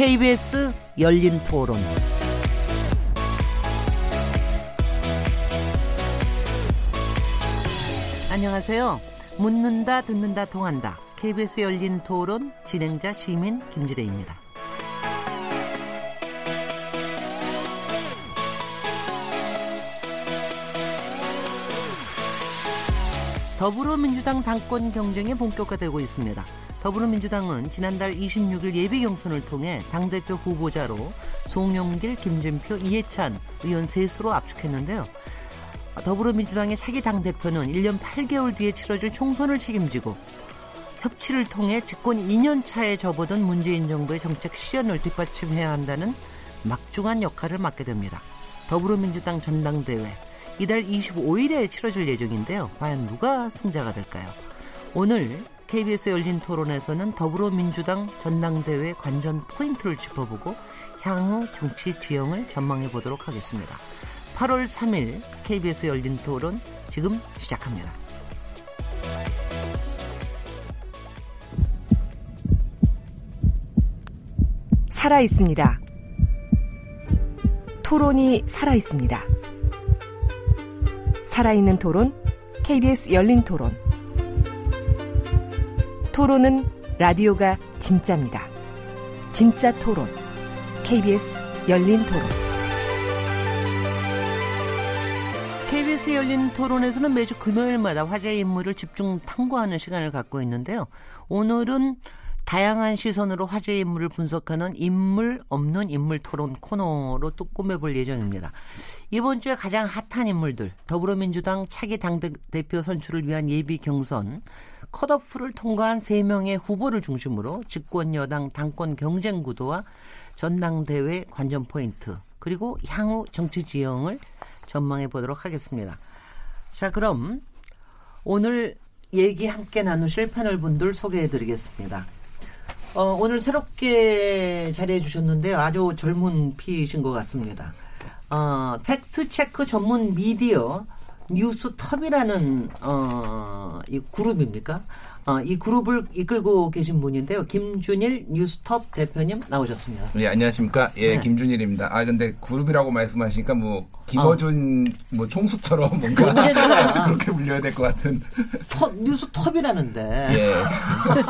KBS 열린 토론. 안녕하세요. 묻는다, 듣는다, 통한다. KBS 열린 토론 진행자 시민 김지래입니다. 더불어민주당 당권 경쟁이 본격화되고 있습니다. 더불어민주당은 지난달 26일 예비 경선을 통해 당대표 후보자로 송영길, 김진표, 이해찬 의원 셋으로 압축했는데요. 더불어민주당의 차기 당대표는 1년 8개월 뒤에 치러질 총선을 책임지고 협치를 통해 집권 2년 차에 접어든 문재인 정부의 정책 시연을 뒷받침해야 한다는 막중한 역할을 맡게 됩니다. 더불어민주당 전당대회 이달 25일에 치러질 예정인데요. 과연 누가 승자가 될까요? 오늘 KBS 열린 토론에서는 더불어민주당 전당대회 관전 포인트를 짚어보고 향후 정치 지형을 전망해 보도록 하겠습니다. 8월 3일 KBS 열린 토론 지금 시작합니다. 살아 있습니다. 토론이 살아 있습니다. 살아있는 토론, KBS 열린 토론. 토론은 라디오가 진짜입니다. 진짜 토론, KBS 열린 토론. KBS 열린 토론에서는 매주 금요일마다 화제의 인물을 집중 탐구하는 시간을 갖고 있는데요. 오늘은 다양한 시선으로 화제의 인물을 분석하는 인물 없는 인물 토론 코너로 또 꾸며볼 예정입니다. 이번 주에 가장 핫한 인물들, 더불어민주당 차기 당대표 선출을 위한 예비 경선, 컷오프를 통과한 3명의 후보를 중심으로 집권 여당 당권 경쟁 구도와 전당대회 관전 포인트, 그리고 향후 정치 지형을 전망해 보도록 하겠습니다. 자, 그럼 오늘 얘기 함께 나누실 패널 분들 소개해 드리겠습니다. 어, 오늘 새롭게 자리해 주셨는데요. 아주 젊은 피이신 것 같습니다. 어, 팩트체크 전문 미디어 뉴스톱이라는 어, 이 그룹입니까? 어, 이 그룹을 이끌고 계신 분인데요. 김준일 뉴스톱 대표님 나오셨습니다. 네, 안녕하십니까. 예, 네. 김준일입니다. 아, 근데 그룹이라고 말씀하시니까 뭐, 김어준 어. 뭐 총수처럼 뭔가 그렇게 불려야 될 것 같은. 톱, 뉴스톱이라는데. 예.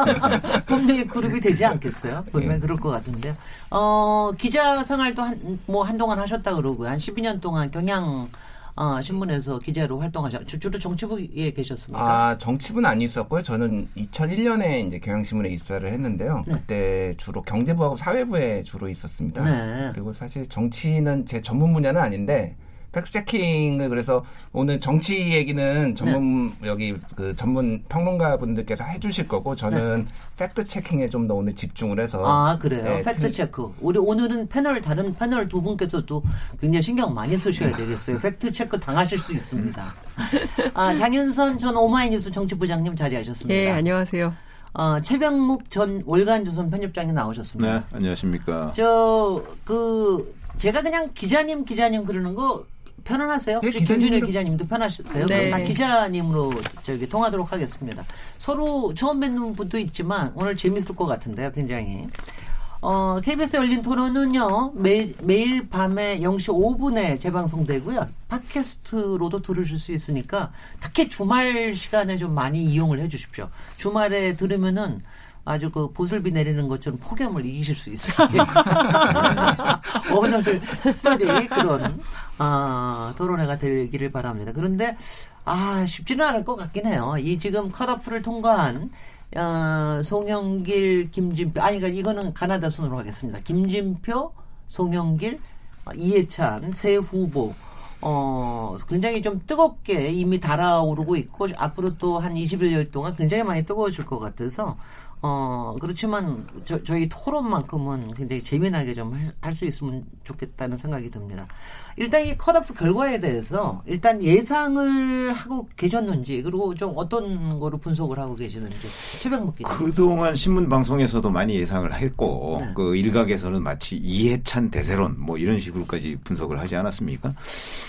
분명히 그룹이 되지 않겠어요? 분명히 예. 그럴 것 같은데요. 어, 기자 생활도 한, 뭐 한동안 하셨다 그러고요. 한 12년 동안 경향 어, 신문에서 기자로 활동하셨 주로 정치부에 계셨습니까? 아 정치부는 안 있었고요. 저는 2001년에 이제 경향신문에 입사를 했는데요. 네. 그때 주로 경제부하고 사회부에 주로 있었습니다. 네. 그리고 사실 정치는 제 전문 분야는 아닌데 팩트체킹을 그래서 오늘 정치 얘기는 전문 네. 여기 그 전문 평론가 분들께서 해주실 거고 저는 네. fact checking에 좀 더 오늘 집중을 해서 아 그래요? 네, 팩트 체크. 우리 오늘은 패널 다른 패널 두 분께서도 굉장히 신경 많이 쓰셔야 되겠어요. 팩트 체크 당하실 수 있습니다. 아 장윤선 전 오마이뉴스 정치부장님 자리하셨습니다. 예 안녕하세요. 어, 최병묵 전 월간조선 편집장님 나오셨습니다. 네 안녕하십니까. 저 그 제가 그냥 기자님 기자님 그러는 거 편안하세요? 네, 혹시 김준일 기자님도 편하세요? 네. 다 기자님으로 저기 통하도록 하겠습니다. 서로 처음 뵙는 분도 있지만 오늘 재밌을 것 같은데요, 굉장히. 어, KBS 열린 토론은요, 매일, 매일 밤에 0시 5분에 재방송되고요. 팟캐스트로도 들으실 수 있으니까 특히 주말 시간에 좀 많이 이용을 해 주십시오. 주말에 들으면은 아주 그 보슬비 내리는 것처럼 폭염을 이기실 수 있어요. 오늘 특별히 그런 아, 토론회가 되기를 바랍니다. 그런데 아 쉽지는 않을 것 같긴 해요. 이 지금 컷오프를 통과한 어, 송영길, 김진표 아니 그러니까 이거는 가나다 순으로 하겠습니다. 김진표, 송영길, 이해찬 세 후보 어, 굉장히 좀 뜨겁게 이미 달아오르고 있고, 앞으로 또 한 20일 동안 굉장히 많이 뜨거워질 것 같아서, 어, 그렇지만 저, 저희 토론만큼은 굉장히 재미나게 좀 할수 있으면 좋겠다는 생각이 듭니다. 일단 이 컷오프 결과에 대해서 일단 예상을 하고 계셨는지 그리고 좀 어떤 거로 분석을 하고 계시는지 최병목 기자. 그동안 신문 방송에서도 많이 예상을 했고 네. 그 일각에서는 마치 이해찬 대세론 뭐 이런 식으로까지 분석을 하지 않았습니까?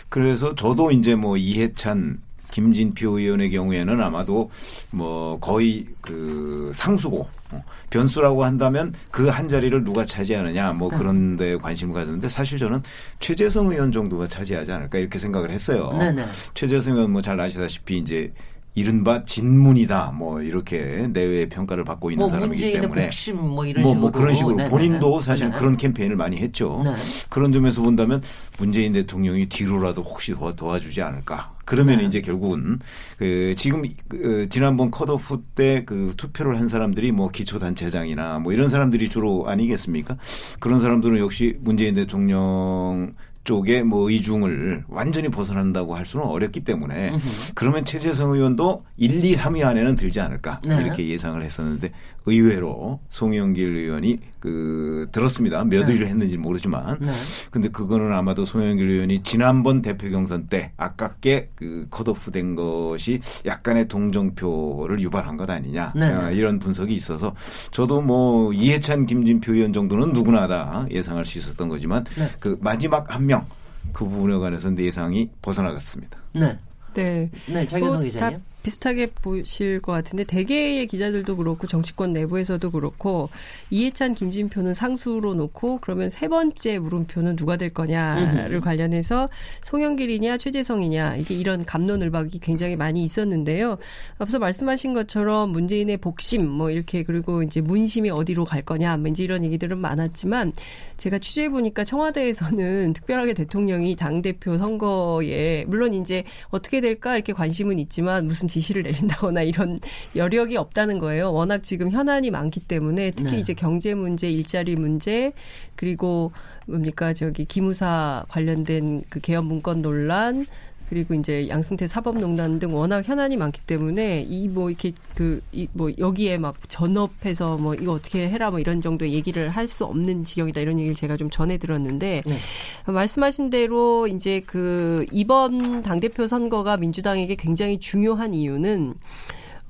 그래서 저도 이제 뭐 이해찬 김진표 의원의 경우에는 아마도 뭐 거의 그 상수고 어, 변수라고 한다면 그 한 자리를 누가 차지하느냐 뭐 네. 그런 데 관심을 가졌는데 사실 저는 최재성 의원 정도가 차지하지 않을까 이렇게 생각을 했어요. 네네. 최재성 의원 뭐 잘 아시다시피 이제 이른바 진문이다 뭐 이렇게 내외 평가를 받고 있는 뭐 사람이기 때문에 복심 뭐 이런 뭐, 뭐 그런 식으로 네네. 본인도 사실 네네. 그런 캠페인을 많이 했죠. 네. 그런 점에서 본다면 문재인 대통령이 뒤로라도 혹시 도와, 주지 않을까. 그러면 네. 이제 결국은 그 지금 그 지난번 컷오프 때 그 투표를 한 사람들이 뭐 기초단체장이나 뭐 이런 사람들이 주로 아니겠습니까? 그런 사람들은 역시 문재인 대통령 쪽의 뭐 의중을 완전히 벗어난다고 할 수는 어렵기 때문에 으흠. 그러면 최재성 의원도 1, 2, 3위 안에는 들지 않을까 네. 이렇게 예상을 했었는데 의외로 송영길 의원이 그 들었습니다. 몇 네. 위를 했는지 모르지만 네. 근데 그거는 아마도 송영길 의원이 지난번 대표 경선 때 아깝게 그 컷오프 된 것이 약간의 동정표를 유발한 것 아니냐 네. 아, 이런 분석이 있어서 저도 뭐 이해찬 김진표 의원 정도는 누구나 다 예상할 수 있었던 거지만 네. 그 마지막 한 명 그 부분에 관해서는 예상이 벗어나갔습니다. 네. 네. 네, 장현성 기자님. 비슷하게 보실 것 같은데 대개의 기자들도 그렇고 정치권 내부에서도 그렇고 이해찬 김진표는 상수로 놓고 그러면 세 번째 물음표는 누가 될 거냐를 음. 관련해서 송영길이냐 최재성이냐 이게 이런 감론을박이 굉장히 많이 있었는데요. 앞서 말씀하신 것처럼 문재인의 복심 뭐 이렇게 그리고 이제 문심이 어디로 갈 거냐 뭐 이제 이런 얘기들은 많았지만 제가 취재해 보니까 청와대에서는 특별하게 대통령이 당 대표 선거에 물론 이제 어떻게 될까 이렇게 관심은 있지만 무슨 지시를 내린다거나 이런 여력이 없다는 거예요. 워낙 지금 현안이 많기 때문에 특히 네. 이제 경제 문제, 일자리 문제 그리고 뭡니까 저기 기무사 관련된 그 개헌 문건 논란 그리고 이제 양승태 사법농단 등 워낙 현안이 많기 때문에 이 뭐 이렇게 그 이 뭐 여기에 막 전업해서 뭐 이거 어떻게 해라 뭐 이런 정도의 얘기를 할 수 없는 지경이다 이런 얘기를 제가 좀 전해 들었는데 네. 말씀하신 대로 이제 그 이번 당 대표 선거가 민주당에게 굉장히 중요한 이유는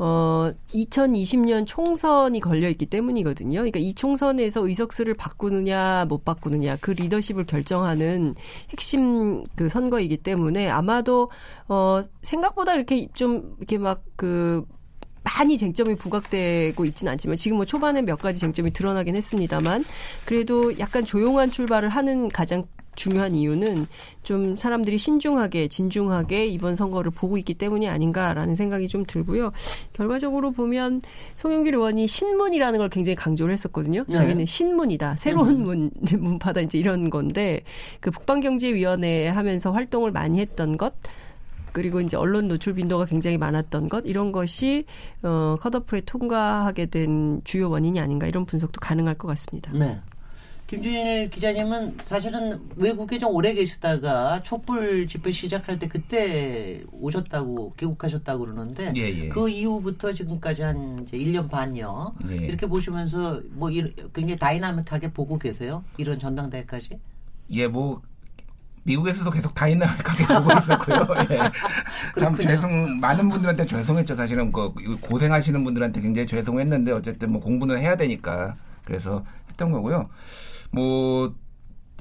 어, 2020년 총선이 걸려 있기 때문이거든요. 그러니까 이 총선에서 의석수를 바꾸느냐 못 바꾸느냐 그 리더십을 결정하는 핵심 그 선거이기 때문에 아마도 어 생각보다 이렇게 좀 이렇게 막그 많이 쟁점이 부각되고 있지는 않지만 지금 뭐 초반에 몇 가지 쟁점이 드러나긴 했습니다만 그래도 약간 조용한 출발을 하는 가장 중요한 이유는 좀 사람들이 신중하게 진중하게 이번 선거를 보고 있기 때문이 아닌가라는 생각이 좀 들고요. 결과적으로 보면 송영길 의원이 신문이라는 걸 굉장히 강조를 했었거든요. 네. 자기는 신문이다. 새로운 음. 문 문파다 이제 이런 건데 그 북방경제위원회 하면서 활동을 많이 했던 것 그리고 이제 언론 노출 빈도가 굉장히 많았던 것 이런 것이 어 컷오프에 통과하게 된 주요 원인이 아닌가 이런 분석도 가능할 것 같습니다. 네. 김준일 기자님은 사실은 외국에 좀 오래 계시다가 촛불 집회 시작할 때 그때 오셨다고 귀국하셨다고 그러는데 예, 예. 그 이후부터 지금까지 한 이제 1년 반여 예. 이렇게 보시면서 뭐 굉장히 다이나믹하게 보고 계세요? 이런 전당대회까지? 예, 뭐 미국에서도 계속 다이나믹하게 보고 있었고요. 예. 참 죄송 많은 분들한테 죄송했죠. 사실은 그 고생하시는 분들한테 굉장히 죄송했는데 어쨌든 뭐 공부는 해야 되니까 그래서 했던 거고요. 뭐,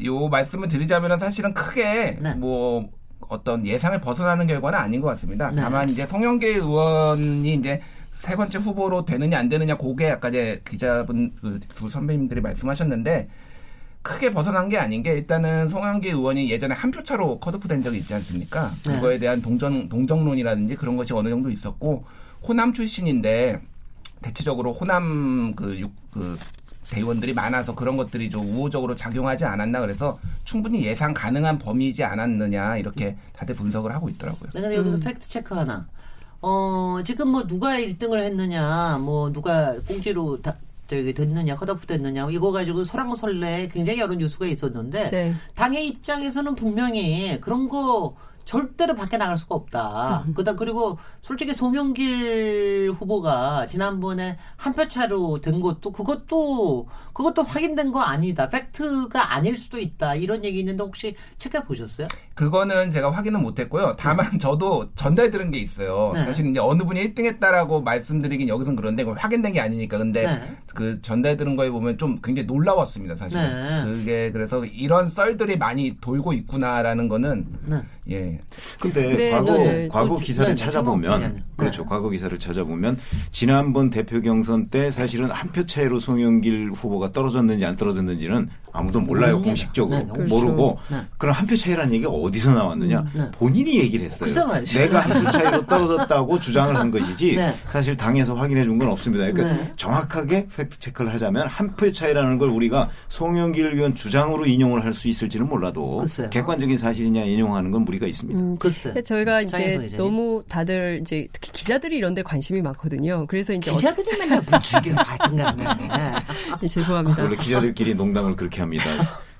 요 말씀을 드리자면 사실은 크게 네. 뭐 어떤 예상을 벗어나는 결과는 아닌 것 같습니다. 네. 다만 이제 송영길 의원이 이제 세 번째 후보로 되느냐 안 되느냐 그게 아까 이제 기자분 그두 선배님들이 말씀하셨는데 크게 벗어난 게 아닌 게 일단은 송영길 의원이 예전에 한 표 차로 컷오프 된 적이 있지 않습니까? 네. 그거에 대한 동정 동정론이라든지 그런 것이 어느 정도 있었고 호남 출신인데 대체적으로 호남 그, 육, 그 대의원들이 많아서 그런 것들이 좀 우호적으로 작용하지 않았나 그래서 충분히 예상 가능한 범위이지 않았느냐 이렇게 다들 분석을 하고 있더라고요. 네, 근데 여기서 음. 팩트 체크 하나. 어, 지금 뭐 누가 1등을 했느냐, 뭐 누가 꽁지로 다, 저기 됐느냐, 컷오프 됐느냐, 이거 가지고 설랑설레 굉장히 여러 뉴스가 있었는데, 네. 당의 입장에서는 분명히 그런 거 절대로 밖에 나갈 수가 없다. 음. 그다 그리고 솔직히 송영길 후보가 지난번에 한 표 차로 된 것도 그것도 그것도 확인된 거 아니다. 팩트가 아닐 수도 있다. 이런 얘기 있는데 혹시 체크해 보셨어요? 그거는 제가 확인은 못했고요. 다만 네. 저도 전달 들은 게 있어요. 네. 사실 이제 어느 분이 1등했다라고 말씀드리긴 여기선 그런데 그걸 확인된 게 아니니까 근데 네. 그 전달 들은 거에 보면 좀 굉장히 놀라웠습니다. 사실 네. 그게 그래서 이런 썰들이 많이 돌고 있구나라는 거는 네. 예. 근데 네, 과거 네, 과거 기사를 네, 찾아보면 그렇죠. 과거 기사를 찾아보면 지난번 대표 경선 때 사실은 한 표 차이로 송영길 후보가 떨어졌는지 안 떨어졌는지는 아무도 몰라요 음, 공식적으로 네, 그렇죠. 모르고 네. 그럼 한 표 차이라는 얘기가 어디서 나왔느냐 음, 네. 본인이 얘기를 했어요. 내가 한 표 차이로 떨어졌다고 주장을 한 것이지 네. 사실 당에서 확인해 준 건 없습니다. 그러니까 네. 정확하게 팩트 체크를 하자면 한 표 차이라는 걸 우리가 송영길 의원 주장으로 인용을 할 수 있을지는 몰라도 글쎄요. 객관적인 사실이냐 인용하는 건 무리 가 있습니다. 음, 글쎄. 저희가 이제 너무 다들 이제 특히 기자들이 이런 데 관심이 많거든요. 그래서 이제 기자들이 맨날 부추겨 하든가. 예, 죄송합니다. 원래 기자들끼리 농담을 그렇게 합니다.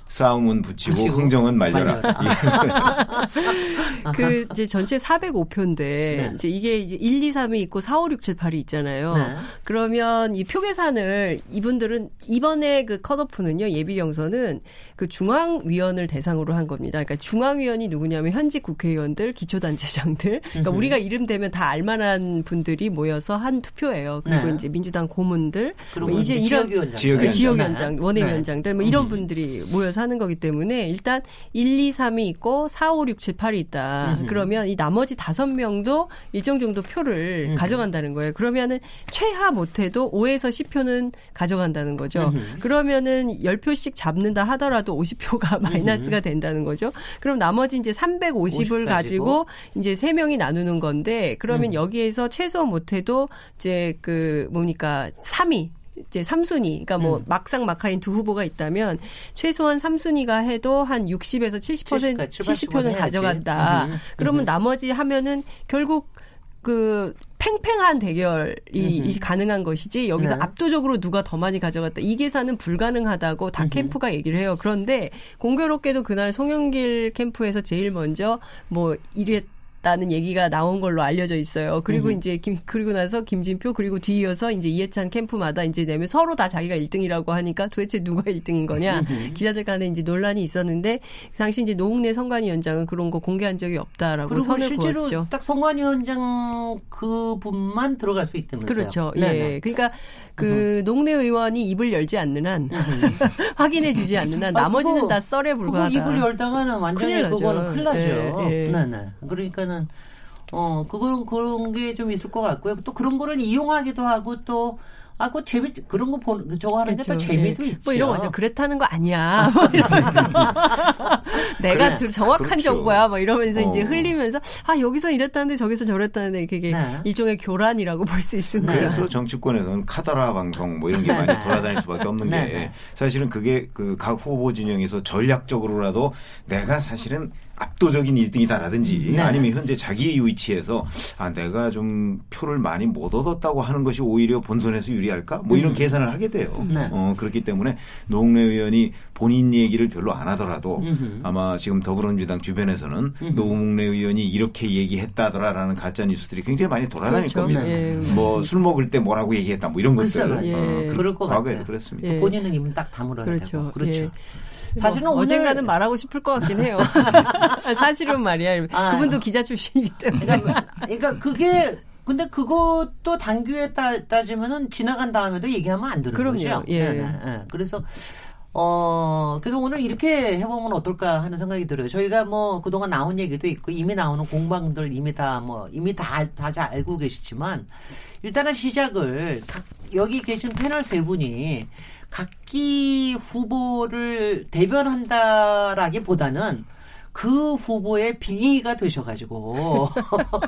싸움은 붙이고, 붙이고 흥정은 말려라. 예. 그 이제 전체 405표인데 네. 이제 이게 이제 1, 2, 3이 있고 4, 5, 6, 7, 8이 있잖아요. 네. 그러면 이 표 계산을 이분들은 이번에 그 컷오프는요 예비 경선은 그 중앙위원을 대상으로 한 겁니다. 그러니까 중앙위원이 누구냐면 현직 국회의원들, 기초단체장들. 그러니까 우리가 이름 대면 다 알만한 분들이 모여서 한 투표예요. 그리고 네. 이제 민주당 고문들, 뭐 이제 이런 지역위원장, 지역위원장 원외위원장들 뭐 이런 음. 분들이 모여서 하는 거기 때문에 일단 1, 2, 3이 있고 4, 5, 6, 7, 8이 있다. 음흠. 그러면 이 나머지 다섯 명도 일정 정도 표를 음흠. 가져간다는 거예요. 그러면은 최하 못해도 5에서 10표는 가져간다는 거죠. 음흠. 그러면은 10표씩 잡는다 하더라도 50표가 마이너스가 된다는 거죠. 그럼 나머지 이제 350을 가지고 이제 3명이 나누는 건데 그러면 음. 여기에서 최소 못해도 이제 그 뭡니까 3위 이제 3순위, 그러니까 뭐 음. 막상 막하인 두 후보가 있다면 최소한 3순위가 해도 한 60에서 70% 70, 표는 가져간다. 음. 그러면 음. 나머지 하면은 결국 그 팽팽한 대결이 음흠. 가능한 것이지 여기서 네. 압도적으로 누가 더 많이 가져갔다 이 계산은 불가능하다고 다 음흠. 캠프가 얘기를 해요. 그런데 공교롭게도 그날 송영길 캠프에서 제일 먼저 뭐이 랬 다는 얘기가 나온 걸로 알려져 있어요. 그리고 음. 이제 김 그리고 나서 김진표 그리고 뒤이어서 이제 이해찬 캠프마다 이제 내면 서로 다 자기가 1등이라고 하니까 도대체 누가 1등인 거냐 음. 기자들 간에 이제 논란이 있었는데 당시 이제 노웅래 선관위원장은 그런 거 공개한 적이 없다라고 선을 실제로 그었죠. 딱 선관위 원장 그분만 들어갈 수 있다면서요. 그렇죠. 네네. 예. 네. 그러니까 그 농내 의원이 입을 열지 않는 한 확인해 주지 않는 한 나머지는 아, 그거, 다 썰에 불과하다. 입을 열다가는 완전히 그거는 큰일 나죠. 예, 예. 네네. 그러니까는 어 그런 그런 게 좀 있을 것 같고요. 또 그런 거를 이용하기도 하고 또 아, 그 재미, 그런 거 보는, 저거 하는 그렇죠. 게또 재미도 네. 있죠. 뭐 이런 거죠. 그랬다는 거 아니야. 뭐 이러면서. 내가 그래, 정확한 그렇죠. 정보야. 뭐 이러면서 어. 이제 흘리면서, 아, 여기서 이랬다는데 저기서 저랬다는데 그게 네. 일종의 교란이라고 볼 수 있습니다. 그래서 정치권에서는 카더라 방송 뭐 이런 게 많이 네. 돌아다닐 수밖에 없는 네. 게 사실은 그게 그 각 후보 진영에서 전략적으로라도 내가 사실은 압도적인 1등이다라든지 네. 아니면 현재 자기 위치에서 아 내가 좀 표를 많이 못 얻었다고 하는 것이 오히려 본선에서 유리할까? 뭐 이런 음. 계산을 하게 돼요. 네. 어 그렇기 때문에 노웅래 의원이 본인 얘기를 별로 안 하더라도 음흠. 아마 지금 더불어민주당 주변에서는 음흠. 노웅래 의원이 이렇게 얘기했다더라라는 가짜 뉴스들이 굉장히 많이 돌아다닐 그렇죠. 겁니다. 예, 뭐술 먹을 때 뭐라고 얘기했다 뭐 이런 것들. 예. 어, 그럴 것 과거에 같아요. 그랬습니다. 예. 본인은 입은 딱 다물어야 그렇죠. 되고. 그렇죠. 예. 사실은 뭐, 언젠가는 말하고 싶을 것 같긴 해요. 사실은 말이야. 아, 그분도 기자 출신이기 때문에. 그러니까, 그러니까 그게 근데 그것도 당규에 따, 따지면은 지나간 다음에도 얘기하면 안 되는 그럼요. 거죠. 예. 네, 네, 네. 그래서 어, 그래서 오늘 이렇게 해보면 어떨까 하는 생각이 들어요. 저희가 뭐 그동안 나온 얘기도 있고 이미 나오는 공방들 이미 다 뭐 이미 다, 다 잘 알고 계시지만 일단은 시작을 각, 여기 계신 패널 세 분이 각기 후보를 대변한다라기보다는 그 후보의 빙의가 되셔가지고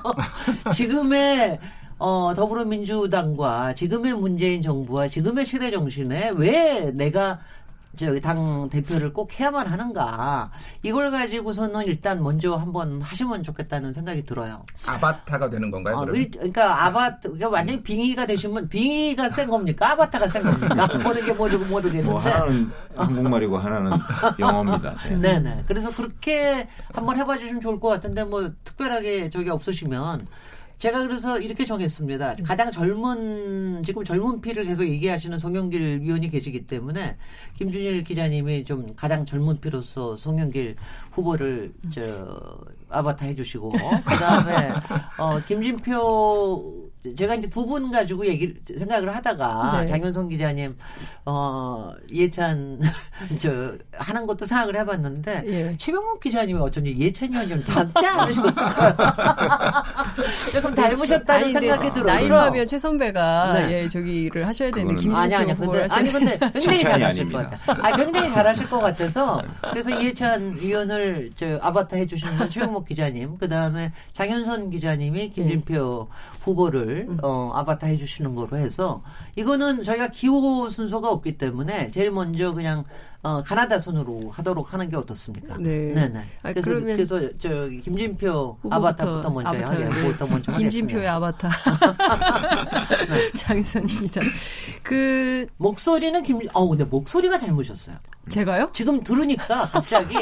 지금의 어, 더불어민주당과 지금의 문재인 정부와 지금의 시대 정신에 왜 내가 저기 당 대표를 꼭 해야만 하는가 이걸 가지고서는 일단 먼저 한번 하시면 좋겠다는 생각이 들어요. 아바타가 되는 건가요? 어, 일, 그러니까 아바타 그러니까 완전히 빙의가 되시면 빙의가 센 겁니까? 아바타가 센 겁니까? 모르게 모르고 모르겠는데. 뭐 하나는 한국말이고 하나는 영어입니다. 네. 네네. 그래서 그렇게 한번 해봐 주시면 좋을 것 같은데 뭐 특별하게 저기 없으시면 제가 그래서 이렇게 정했습니다. 가장 젊은 지금 젊은 피를 계속 얘기하시는 송영길 위원이 계시기 때문에 김준일 기자님이 좀 가장 젊은 피로서 송영길 후보를 저 아바타 해주시고 그다음에 어 김진표 제가 이제 두 분 가지고 얘기를 생각을 하다가 네. 장윤성 기자님 어 이해찬 저 하는 것도 생각을 해봤는데 예. 최병목 기자님이 어쩐지 예찬 의원님 닮지 않으셨어요. 조금 닮으셨다는 아니, 생각이 들어서 나이로 하면 최 선배가 네. 예 저기를 하셔야 되는 김준표 아니 아니 근데 아니 근데 굉장히 잘하실 것 같아요. 아 굉장히 잘하실 것 같아서 그래서 이해찬 위원을 저 아바타 해주시는 건 기자님 그 다음에 장윤선 기자님이 김진표 예. 후보를 음. 어, 아바타 해주시는 거로 해서 이거는 저희가 기호 순서가 없기 때문에 제일 먼저 그냥 어, 가나다 순으로 하도록 하는 게 어떻습니까? 네. 네네. 네. 아, 그래서, 그래서 저 김진표 아바타부터 먼저 아바타, 네. 하겠습니다. 먼저 김진표의 아바타. 네. 장선입니다. 그 목소리는 김, 어 근데 목소리가 잘못이었어요. 제가요? 지금 들으니까 갑자기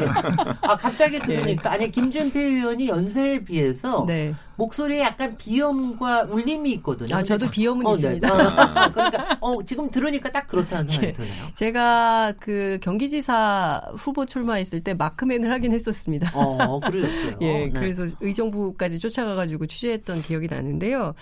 아 갑자기 네. 들으니까 아니 김준표 의원이 연세에 비해서 네. 목소리에 약간 비염과 울림이 있거든요. 아 저도 비염은 어, 있습니다. 네. 어, 그러니까 어 지금 들으니까 딱 그렇다는 생각이 예. 드네요. 제가 그 경기지사 후보 출마했을 때 마크맨을 하긴 했었습니다. 어 그러셨어요. 예, 네. 그래서 의정부까지 쫓아가가지고 취재했던 기억이 나는데요.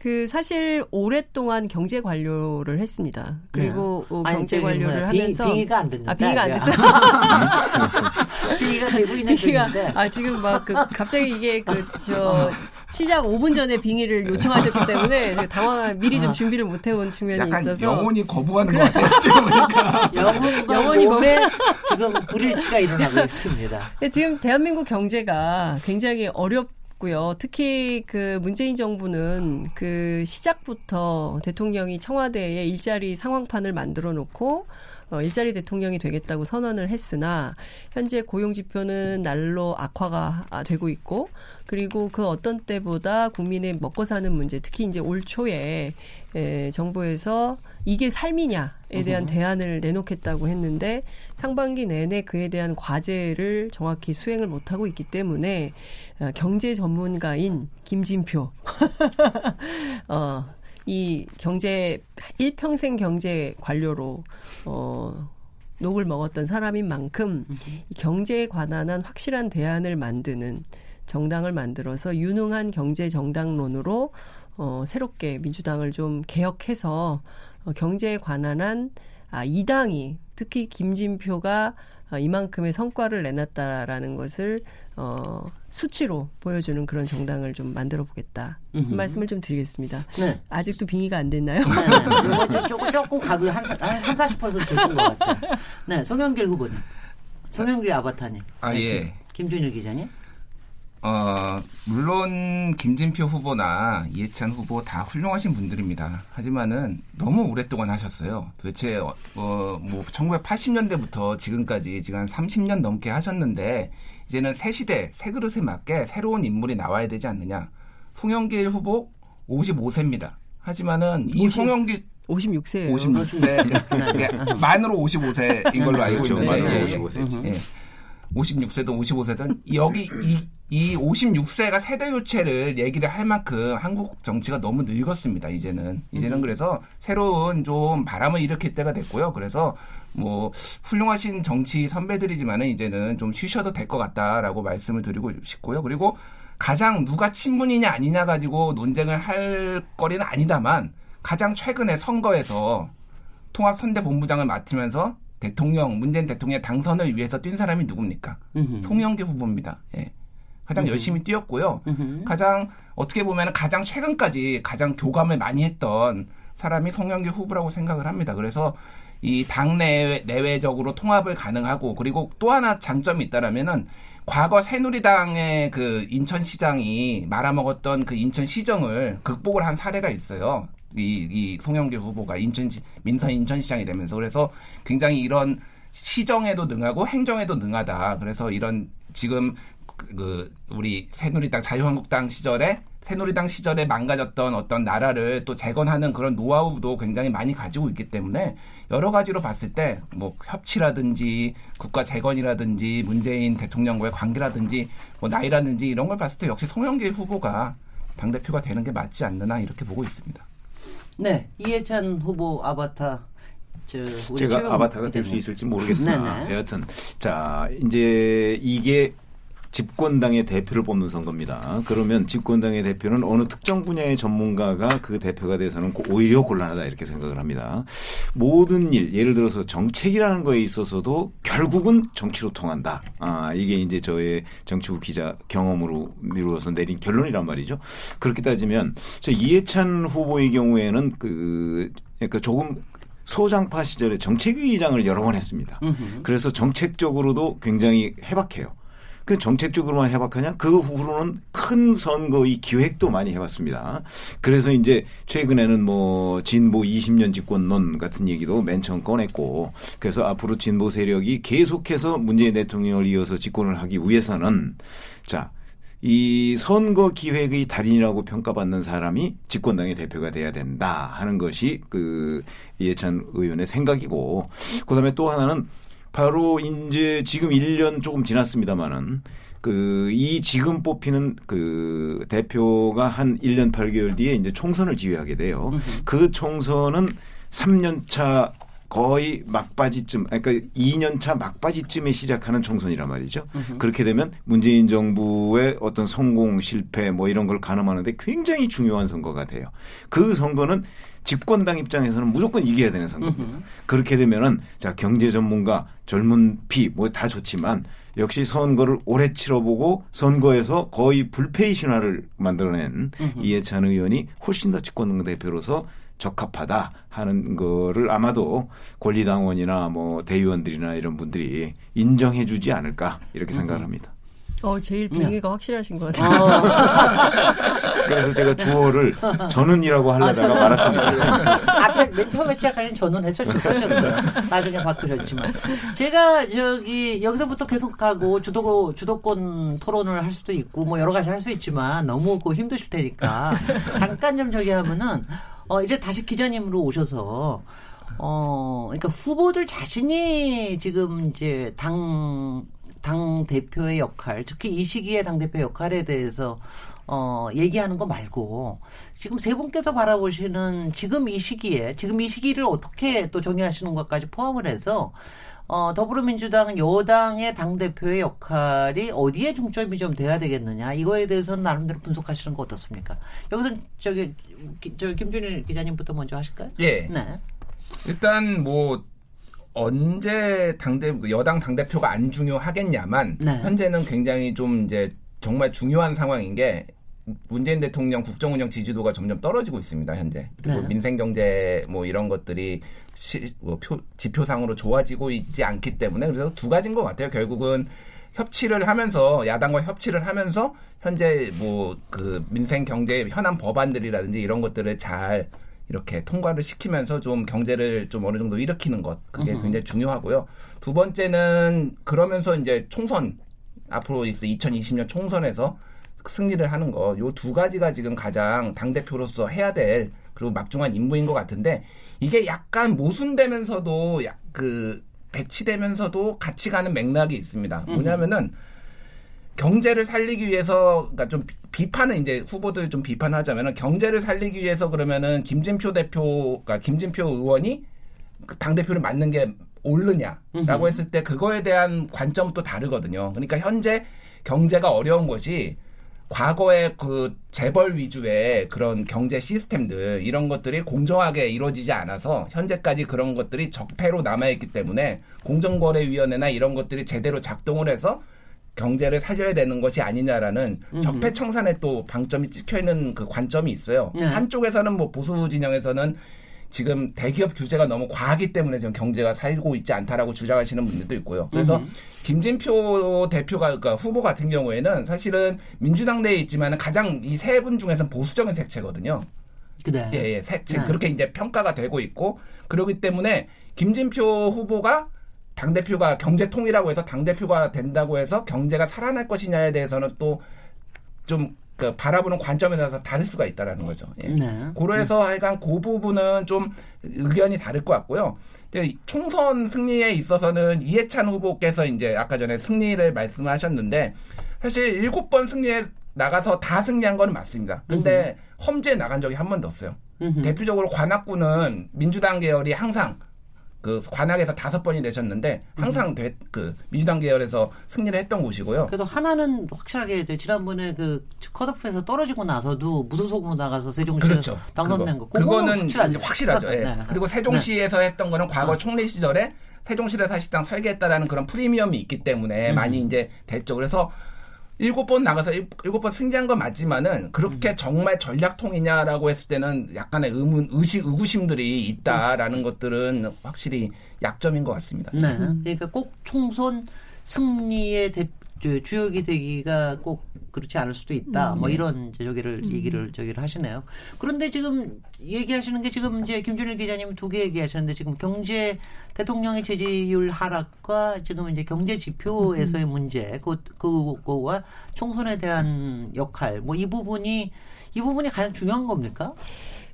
그 사실 오랫동안 경제 관료를 했습니다. 그리고 네. 어, 경제 관료를 하면서 빙의가 안 됐는데. 아, 빙의가 안 네. 됐어요. 빙의가 되고 있는 중인데. 아, 지금 막 그 갑자기 이게 그저 시작 5분 전에 빙의를 요청하셨기 때문에 당황한 미리 좀 아. 준비를 못 해온 측면이 약간 있어서 영혼이 거부하는 것 같아요. 지금 보니까. 영혼과 영혼이 몸에 지금 불일치가 일어나고 있습니다. 지금 대한민국 경제가 굉장히 어렵 고요. 특히 그 문재인 정부는 그 시작부터 대통령이 청와대에 일자리 상황판을 만들어 놓고 어, 일자리 대통령이 되겠다고 선언을 했으나 현재 고용 지표는 날로 악화가 되고 있고 그리고 그 어떤 때보다 국민의 먹고 사는 문제 특히 이제 올 초에 에, 정부에서 이게 삶이냐에 대한 대안을 내놓겠다고 했는데 상반기 내내 그에 대한 과제를 정확히 수행을 못하고 있기 때문에 어, 경제 전문가인 김진표. 어, 이 경제 일평생 경제 관료로 어 녹을 먹었던 사람인 만큼 이 경제에 관한 확실한 대안을 만드는 정당을 만들어서 유능한 경제 정당론으로 어 새롭게 민주당을 좀 개혁해서 어 경제에 관한 한 아, 이 당이 특히 김진표가 어, 이만큼의 성과를 내놨다라는 것을 어, 수치로 보여주는 그런 정당을 좀 만들어 보겠다. 말씀을 좀 드리겠습니다. 네. 아직도 빙의가 안 됐나요? 네, 네. 조금, 조금 가고 한, 한 3, 40% 되신 것 같아요. 네, 송영길 후보님. 송영길 아바타님. 아, 네, 예. 김준일 기자님. 어, 물론 김진표 후보나 이해찬 후보 다 훌륭하신 분들입니다. 하지만은 너무 오랫동안 하셨어요. 도대체 어, 어, 뭐 1980년대부터 지금까지 지금 한 30년 넘게 하셨는데 이제는 새 시대, 새 그릇에 맞게 새로운 인물이 나와야 되지 않느냐. 송영길 후보 55세입니다. 하지만은 50, 이 송영길 56세예요. 56세. 만으로 55세인 걸로 알고 그렇죠. 있는데. 만으로 55세지. 예. 56세든 55세든 여기 이, 이 56세가 세대 교체를 얘기를 할 만큼 한국 정치가 너무 늙었습니다. 이제는 이제는 음. 그래서 새로운 좀 바람을 일으킬 때가 됐고요. 그래서 뭐 훌륭하신 정치 선배들이지만은 이제는 좀 쉬셔도 될 것 같다라고 말씀을 드리고 싶고요. 그리고 가장 누가 친문이냐 아니냐 가지고 논쟁을 할 거리는 아니다만 가장 최근에 선거에서 통합선대본부장을 맡으면서 대통령 문재인 대통령의 당선을 위해서 뛴 사람이 누굽니까? 송영길 후보입니다. 예. 가장 으흠. 열심히 뛰었고요. 으흠. 가장 어떻게 보면 가장 최근까지 가장 교감을 많이 했던 사람이 송영길 후보라고 생각을 합니다. 그래서 이 당내 내외적으로 통합을 가능하고 그리고 또 하나 장점이 있다라면은 과거 새누리당의 그 인천시장이 말아먹었던 그 인천시정을 극복을 한 사례가 있어요. 이, 이 송영길 후보가 인천 민선 인천시장이 되면서 그래서 굉장히 이런 시정에도 능하고 행정에도 능하다. 그래서 이런 지금 그 우리 새누리당 자유한국당 시절에 새누리당 시절에 망가졌던 어떤 나라를 또 재건하는 그런 노하우도 굉장히 많이 가지고 있기 때문에 여러 가지로 봤을 때 뭐 협치라든지 국가 재건이라든지 문재인 대통령과의 관계라든지 뭐 나이라든지 이런 걸 봤을 때 역시 송영길 후보가 당 대표가 되는 게 맞지 않느냐 이렇게 보고 있습니다. 네, 이해찬 후보 아바타 제가 아바타가 될 수 있을지 모르겠으나 네네. 여하튼 자 이제 이게 집권당의 대표를 뽑는 선거입니다. 그러면 집권당의 대표는 어느 특정 분야의 전문가가 그 대표가 돼서는 오히려 곤란하다 이렇게 생각을 합니다. 모든 일, 예를 들어서 정책이라는 거에 있어서도 결국은 정치로 통한다. 아, 이게 이제 저의 정치부 기자 경험으로 미루어서 내린 결론이란 말이죠. 그렇게 따지면 저 이해찬 후보의 경우에는 그 그러니까 조금 소장파 시절에 정책위의장을 여러 번 했습니다. 그래서 정책적으로도 굉장히 해박해요. 그 정책적으로만 해박하냐? 그 후로는 큰 선거의 기획도 많이 해봤습니다. 그래서 이제 최근에는 뭐 진보 20년 집권론 같은 얘기도 맨 처음 꺼냈고 그래서 앞으로 진보 세력이 계속해서 문재인 대통령을 이어서 집권을 하기 위해서는 자, 이 선거 기획의 달인이라고 평가받는 사람이 집권당의 대표가 돼야 된다 하는 것이 그 이해찬 의원의 생각이고 그다음에 또 하나는 바로 이제 지금 1년 조금 지났습니다마는 그이 지금 뽑히는 그 대표가 한 1년 8개월 뒤에 이제 총선을 지휘하게 돼요. 그 총선은 3년 차 거의 막바지쯤, 그러니까 2년 차 막바지쯤에 시작하는 총선이란 말이죠. 으흠. 그렇게 되면 문재인 정부의 어떤 성공, 실패 뭐 이런 걸 가늠하는데 굉장히 중요한 선거가 돼요. 그 선거는 집권당 입장에서는 무조건 이겨야 되는 선거입니다. 으흠. 그렇게 되면은 자 경제 전문가, 젊은 피 뭐 다 좋지만 역시 선거를 오래 치러보고 선거에서 거의 불패의 신화를 만들어낸 으흠. 이해찬 의원이 훨씬 더 집권당 대표로서 적합하다 하는 거를 아마도 권리당원이나 뭐 대의원들이나 이런 분들이 인정해 주지 않을까 이렇게 생각을 합니다. 어, 제일 빙의가 네. 확실하신 것 같아요. 어. 그래서 제가 주어를 전운이라고 하려다가 아, 말았습니다. 앞에 맨 처음에 시작하는 전운 했었죠. 썼었어요. 나중에 바꾸셨지만. 제가 저기 여기서부터 계속 가고 주도, 주도권 토론을 할 수도 있고 뭐 여러 가지 할 수 있지만 너무 그 힘드실 테니까 잠깐 좀 저기 하면은 어, 이제 다시 기자님으로 오셔서 어, 그러니까 후보들 자신이 지금 이제 당, 당 대표의 역할, 특히 이 시기에 당 대표 역할에 대해서 어, 얘기하는 거 말고 지금 세 분께서 바라보시는 지금 이 시기에 지금 이 시기를 어떻게 또 정의하시는 것까지 포함을 해서 어, 더불어민주당은 여당의 당대표의 역할이 어디에 중점이 좀 돼야 되겠느냐. 이거에 대해서는 나름대로 분석하시는 거 어떻습니까? 여기서 저기, 저 김준일 기자님부터 먼저 하실까요? 예. 네. 일단 뭐, 언제 당대, 여당 당 대표가 안 중요하겠냐만, 네. 현재는 굉장히 좀 이제 정말 중요한 상황인 게, 문재인 대통령 국정운영 지지도가 점점 떨어지고 있습니다 현재 네. 민생 경제 뭐 이런 것들이 시, 뭐 표, 지표상으로 좋아지고 있지 않기 때문에 그래서 두 가지인 것 같아요. 결국은 협치를 하면서 야당과 협치를 하면서 현재 뭐 그 민생 경제 현안 법안들이라든지 이런 것들을 잘 이렇게 통과를 시키면서 좀 경제를 좀 어느 정도 일으키는 것 그게 으흠. 굉장히 중요하고요. 두 번째는 그러면서 이제 총선 앞으로 있어 2020년 총선에서 승리를 하는 거 요 두 가지가 지금 가장 당 대표로서 해야 될 그리고 막중한 임무인 것 같은데 이게 약간 모순되면서도 약 그 배치되면서도 같이 가는 맥락이 있습니다. 뭐냐면은 경제를 살리기 위해서 그러니까 좀 비판은 이제 후보들 좀 비판하자면은 경제를 살리기 위해서 그러면은 김진표 대표 그러니까 김진표 의원이 그당 대표를 맡는 게 옳느냐라고 했을 때 그거에 대한 관점은 또 다르거든요. 그러니까 현재 경제가 어려운 것이 과거의 그 재벌 위주의 그런 경제 시스템들 이런 것들이 공정하게 이루어지지 않아서 현재까지 그런 것들이 적폐로 남아 있기 때문에 공정거래위원회나 이런 것들이 제대로 작동을 해서 경제를 살려야 되는 것이 아니냐라는 음흠. 적폐 청산에 또 방점이 찍혀 있는 그 관점이 있어요. 네. 한쪽에서는 뭐 보수 진영에서는 지금 대기업 규제가 너무 과하기 때문에 지금 경제가 살고 있지 않다라고 주장하시는 분들도 있고요. 그래서 음흠. 김진표 대표가 그러니까 후보 같은 경우에는 사실은 민주당 내에 있지만 가장 이 세 분 중에서는 보수적인 색채거든요. 그래. 예, 예. 색채 네. 그렇게 이제 평가가 되고 있고 그렇기 때문에 김진표 후보가 당 대표가 경제 통이라고 해서 당 대표가 된다고 해서 경제가 살아날 것이냐에 대해서는 또좀 그 바라보는 관점에 따라서 다를 수가 있다라는 거죠. 예. 네. 고려해서 하여간 그 부분은 좀 의견이 다를 것 같고요. 총선 승리에 있어서는 이해찬 후보께서 이제 아까 전에 승리를 말씀하셨는데 사실 일곱 번 승리에 나가서 다 승리한 건 맞습니다. 근데 음흠. 험지에 나간 적이 한 번도 없어요. 음흠. 대표적으로 관악구는 민주당 계열이 항상 그 관악에서 다섯 번이 내셨는데 항상 되, 그 민주당 계열에서 승리를 했던 곳이고요. 그래도 하나는 확실하게 지난번에 그 컷오프에서 떨어지고 나서도 무소속으로 나가서 세종시에서 그렇죠. 당선된 거. 그거는 확실하죠. 확실하죠. 예. 네. 그리고 세종시에서 네. 했던 거는 과거 어. 총리 시절에 세종시를 사실상 설계했다라는 그런 프리미엄이 있기 때문에 음. 많이 이제 됐죠. 그래서 일곱 번 나가서 일곱 번 승리한 건 맞지만은 그렇게 음. 정말 전략통이냐라고 했을 때는 약간의 의문, 의식, 의구심들이 있다라는 음. 것들은 확실히 약점인 것 같습니다. 네. 그러니까 꼭 총선 승리의 대, 주역이 되기가 꼭 그렇지 않을 수도 있다. 음, 뭐 네. 이런 이제 저기를 음. 얘기를 저기를 하시네요. 그런데 지금 얘기하시는 게 지금 이제 김준일 기자님 두 개 얘기하셨는데 지금 경제 대통령의 지지율 하락과 지금 이제 경제 지표에서의 음. 문제 그 그거와 총선에 대한 역할 뭐 이 부분이 이 부분이 가장 중요한 겁니까?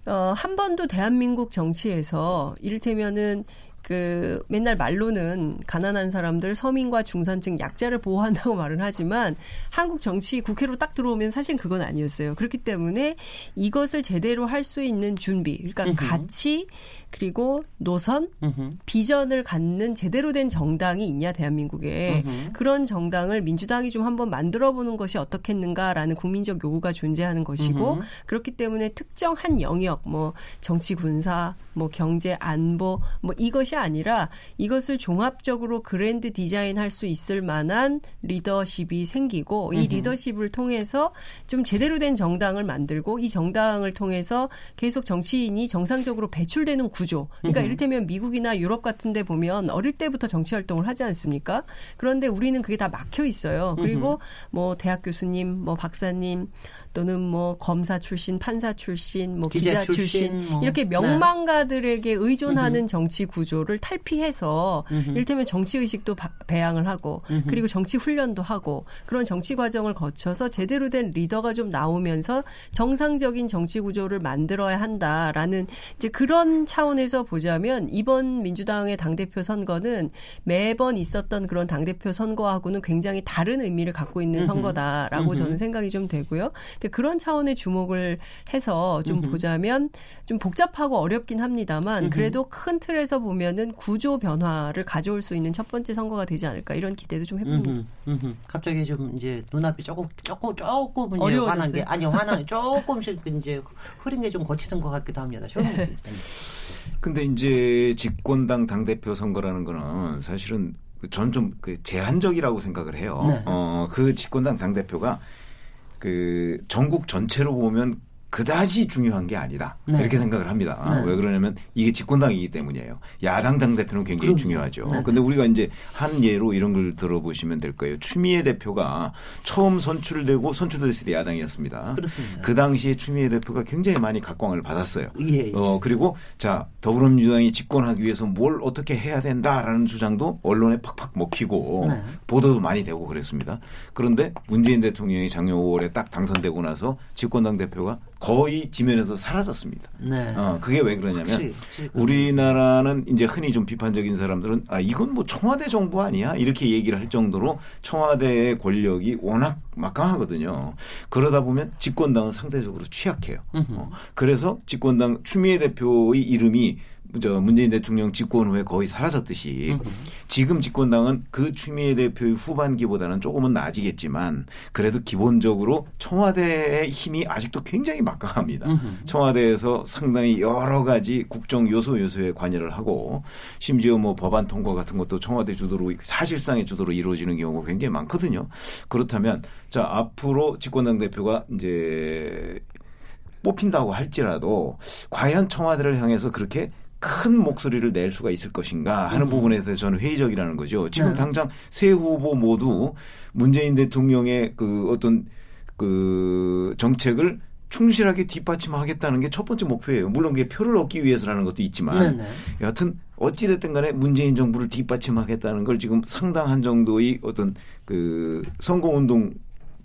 어, 한 번도 대한민국 정치에서 이를테면은 그 맨날 말로는 가난한 사람들, 서민과 중산층 약자를 보호한다고 말은 하지만 한국 정치 국회로 딱 들어오면 사실 그건 아니었어요. 그렇기 때문에 이것을 제대로 할 수 있는 준비, 그러니까 가치 그리고 노선, 으흠. 비전을 갖는 제대로 된 정당이 있냐 대한민국에 으흠. 그런 정당을 민주당이 좀 한번 만들어 보는 것이 어떻겠는가라는 국민적 요구가 존재하는 것이고 으흠. 그렇기 때문에 특정 한 영역 뭐 정치 군사, 뭐 경제 안보 뭐 이것이 아니라 이것을 종합적으로 그랜드 디자인할 수 있을 만한 리더십이 생기고 이 리더십을 통해서 좀 제대로 된 정당을 만들고 이 정당을 통해서 계속 정치인이 정상적으로 배출되는 구조. 그러니까. 이를테면 미국이나 유럽 같은 데 보면 어릴 때부터 정치 활동을 하지 않습니까? 그런데 우리는 그게 다 막혀 있어요. 그리고. 뭐 대학 교수님, 뭐 박사님, 또는 뭐 검사 출신, 판사 출신, 뭐 기자, 기자 출신, 출신 뭐. 이렇게 네. 명망가들에게 의존하는 음흠. 정치 구조를 탈피해서 음흠. 이를테면 정치 의식도 배양을 하고 음흠. 그리고 정치 훈련도 하고 그런 정치 과정을 거쳐서 제대로 된 리더가 좀 나오면서 정상적인 정치 구조를 만들어야 한다라는 이제 그런 차원에서 보자면 이번 민주당의 당 대표 선거는 매번 있었던 그런 당 대표 선거하고는 굉장히 다른 의미를 갖고 있는 선거다라고 저는 생각이 좀 되고요. 그런 차원의 주목을 해서 좀 음흠. 보자면 좀 복잡하고 어렵긴 합니다만 음흠. 그래도 큰 틀에서 보면은 구조 변화를 가져올 수 있는 첫 번째 선거가 되지 않을까 이런 기대도 좀 해봅니다. 음흠. 갑자기 좀 이제 눈앞이 조금 조금 조금 이제 화난 게 아니 화난 조금씩 이제 흐린 게 좀 거치던 것 같기도 합니다. 네. 근데 이제 집권당 당 대표 선거라는 거는 사실은 전좀그 제한적이라고 생각을 해요. 네. 어, 그 집권당 당 대표가 그 전국 전체로 보면 그다지 중요한 게 아니다. 네. 이렇게 생각을 합니다. 네. 왜 그러냐면 이게 집권당이기 때문이에요. 야당 당 대표는 굉장히 그럼, 중요하죠. 네. 근데 우리가 이제 한 예로 이런 걸 들어보시면 될 거예요. 추미애 대표가 처음 선출되고 선출됐을 때 야당이었습니다. 그렇습니다. 그 당시에 추미애 대표가 굉장히 많이 각광을 받았어요. 예, 예. 어, 그리고 자, 더불어민주당이 집권하기 위해서 뭘 어떻게 해야 된다라는 주장도 언론에 팍팍 먹히고 네. 보도도 많이 되고 그랬습니다. 그런데 문재인 대통령이 작년 5월에 딱 당선되고 나서 집권당 대표가 거의 지면에서 사라졌습니다. 네. 어, 그게 왜 그러냐면. 우리나라는 이제 흔히 좀 비판적인 사람들은 아 이건 뭐 청와대 정부 아니야 이렇게 얘기를 할 정도로 청와대의 권력이 워낙 막강하거든요. 그러다 보면 집권당은 상대적으로 취약해요. 어, 그래서 집권당 추미애 대표의 이름이 저 문재인 대통령 집권 후에 거의 사라졌듯이. 지금 집권당은 그 추미애 대표의 후반기보다는 조금은 나아지겠지만 그래도 기본적으로 청와대의 힘이 아직도 굉장히 막강합니다. 청와대에서 상당히 여러 가지 국정 요소 요소에 관여를 하고 심지어 뭐 법안 통과 같은 것도 청와대 주도로 사실상의 주도로 이루어지는 경우가 굉장히 많거든요. 그렇다면 자 앞으로 집권당 대표가 이제 뽑힌다고 할지라도 과연 청와대를 향해서 그렇게 큰 목소리를 낼 수가 있을 것인가 하는 음. 부분에 대해서 저는 회의적이라는 거죠. 지금 네. 당장 세 후보 모두 문재인 대통령의 그 어떤 그 정책을 충실하게 뒷받침하겠다는 게 첫 번째 목표예요. 물론 그게 표를 얻기 위해서라는 것도 있지만 네네. 네. 여하튼 어찌됐든 간에 문재인 정부를 뒷받침하겠다는 걸 지금 상당한 정도의 어떤 그 선거운동